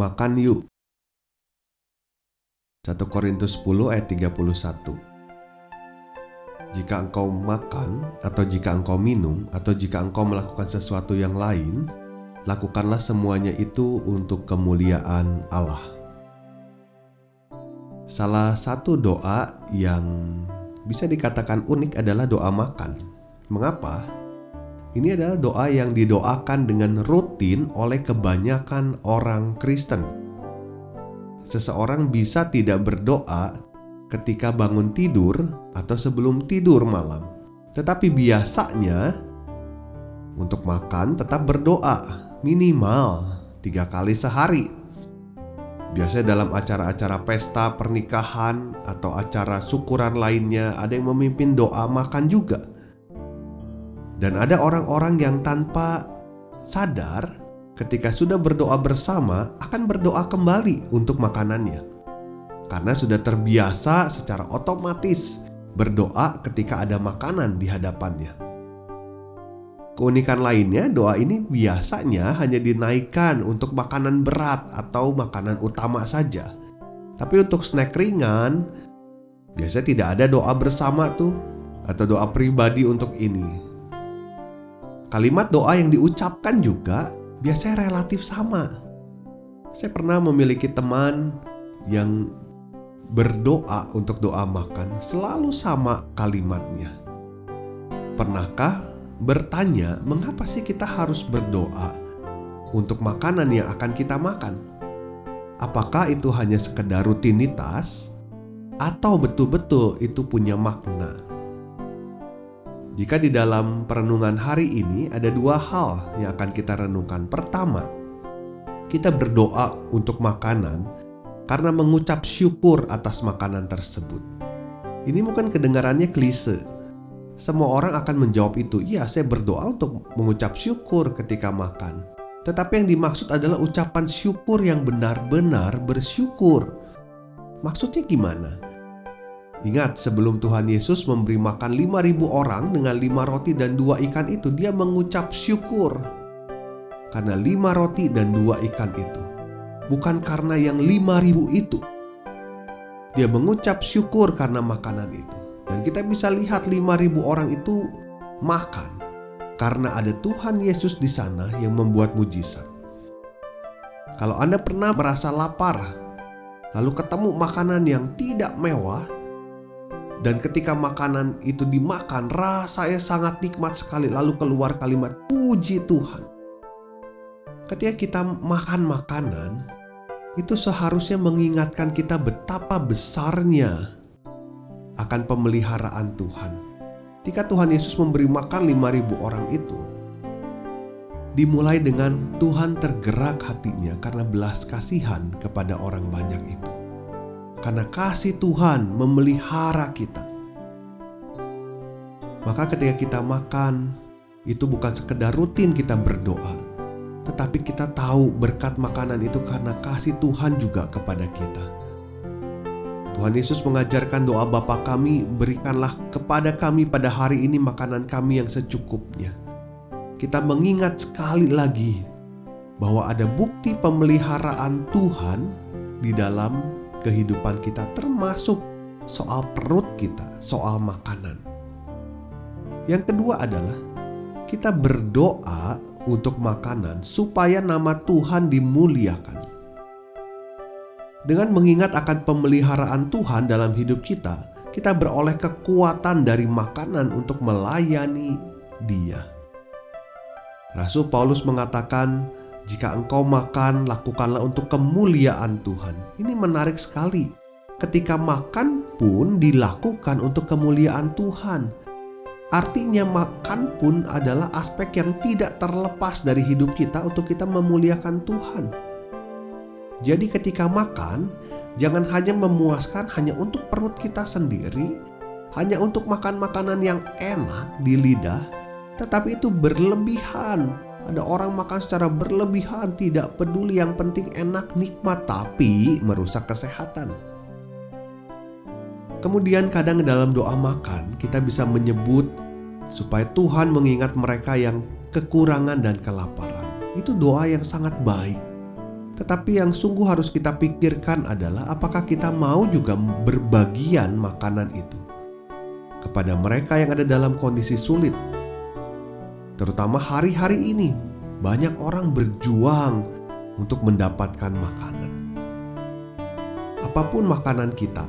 Makan yuk. 1 Korintus 10 ayat 31 Jika engkau makan atau jika engkau minum atau jika engkau melakukan sesuatu yang lain, lakukanlah semuanya itu untuk kemuliaan Allah. Salah satu doa yang bisa dikatakan unik adalah doa makan. Mengapa? Ini adalah doa yang didoakan dengan rutin oleh kebanyakan orang Kristen. Seseorang bisa tidak berdoa ketika bangun tidur atau sebelum tidur malam, tetapi biasanya untuk makan tetap berdoa minimal tiga kali sehari. Biasanya dalam acara-acara pesta pernikahan atau acara syukuran lainnya ada yang memimpin doa makan juga. Dan ada orang-orang yang tanpa sadar ketika sudah berdoa bersama akan berdoa kembali untuk makanannya. Karena sudah terbiasa secara otomatis berdoa ketika ada makanan di hadapannya. Keunikan lainnya, doa ini biasanya hanya dinaikkan untuk makanan berat atau makanan utama saja. Tapi untuk snack ringan, biasanya tidak ada doa bersama tuh atau doa pribadi untuk ini. Kalimat doa yang diucapkan juga biasanya relatif sama. Saya pernah memiliki teman yang berdoa untuk doa makan selalu sama kalimatnya. Pernahkah bertanya mengapa sih kita harus berdoa untuk makanan yang akan kita makan? Apakah itu hanya sekedar rutinitas atau betul-betul itu punya makna? Jika di dalam perenungan hari ini ada dua hal yang akan kita renungkan. Pertama, kita berdoa untuk makanan karena mengucap syukur atas makanan tersebut. Ini bukan kedengarannya klise. Semua orang akan menjawab itu, "Iya, saya berdoa untuk mengucap syukur ketika makan." Tetapi yang dimaksud adalah ucapan syukur yang benar-benar bersyukur. Maksudnya gimana? Ingat sebelum Tuhan Yesus memberi makan 5000 orang dengan lima roti dan dua ikan itu Dia mengucap syukur Karena lima roti dan dua ikan itu. Bukan karena yang 5000 itu. Dia mengucap syukur karena makanan itu. Dan kita bisa lihat 5000 orang itu makan Karena ada Tuhan Yesus di sana yang membuat mujizat. Kalau Anda pernah merasa lapar Lalu ketemu makanan yang tidak mewah dan ketika makanan itu dimakan, rasanya sangat nikmat sekali. Lalu keluar kalimat puji Tuhan. Ketika kita makan makanan, itu seharusnya mengingatkan kita betapa besarnya akan pemeliharaan Tuhan. Ketika Tuhan Yesus memberi makan 5000 orang itu, dimulai dengan Tuhan tergerak hatinya karena belas kasihan kepada orang banyak itu karena kasih Tuhan memelihara kita. Maka ketika kita makan, itu bukan sekedar rutin kita berdoa, tetapi kita tahu berkat makanan itu karena kasih Tuhan juga kepada kita. Tuhan Yesus mengajarkan doa Bapa kami, berikanlah kepada kami pada hari ini makanan kami yang secukupnya. Kita mengingat sekali lagi bahwa ada bukti pemeliharaan Tuhan di dalam kehidupan kita, termasuk soal perut kita, soal makanan. Yang kedua adalah kita berdoa untuk makanan supaya nama Tuhan dimuliakan. Dengan mengingat akan pemeliharaan Tuhan dalam hidup kita, kita beroleh kekuatan dari makanan untuk melayani Dia. Rasul Paulus mengatakan, jika engkau makan, lakukanlah untuk kemuliaan Tuhan. Ini menarik sekali. Ketika makan pun dilakukan untuk kemuliaan Tuhan. Artinya makan pun adalah aspek yang tidak terlepas dari hidup kita untuk kita memuliakan Tuhan. Jadi ketika makan, jangan hanya memuaskan hanya untuk perut kita sendiri, hanya untuk makan makanan yang enak di lidah, tetapi itu berlebihan. Ada orang makan secara berlebihan, tidak peduli yang penting enak, nikmat, tapi merusak kesehatan. Kemudian kadang dalam doa makan kita bisa menyebut supaya Tuhan mengingat mereka yang kekurangan dan kelaparan. Itu doa yang sangat baik. Tetapi yang sungguh harus kita pikirkan adalah apakah kita mau juga berbagian makanan itu kepada mereka yang ada dalam kondisi sulit. Terutama hari-hari ini, banyak orang berjuang untuk mendapatkan makanan. Apa pun makanan kita,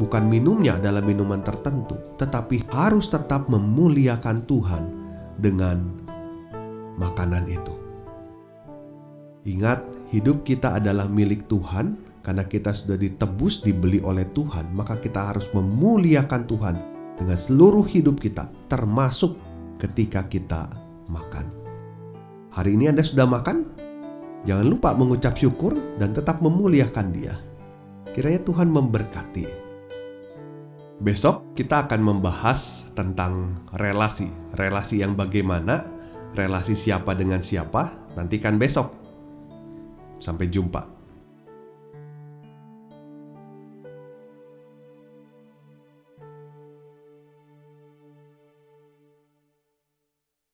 bukan minumnya adalah minuman tertentu, tetapi harus tetap memuliakan Tuhan dengan makanan itu. Ingat, hidup kita adalah milik Tuhan karena kita sudah ditebus, dibeli oleh Tuhan, maka kita harus memuliakan Tuhan dengan seluruh hidup kita, termasuk ketika kita makan. Hari ini Anda sudah makan? Jangan lupa mengucap syukur dan tetap memuliakan Dia. Kiranya Tuhan memberkati. Besok kita akan membahas tentang relasi, relasi yang bagaimana, relasi siapa dengan siapa. Nantikan besok. Sampai jumpa.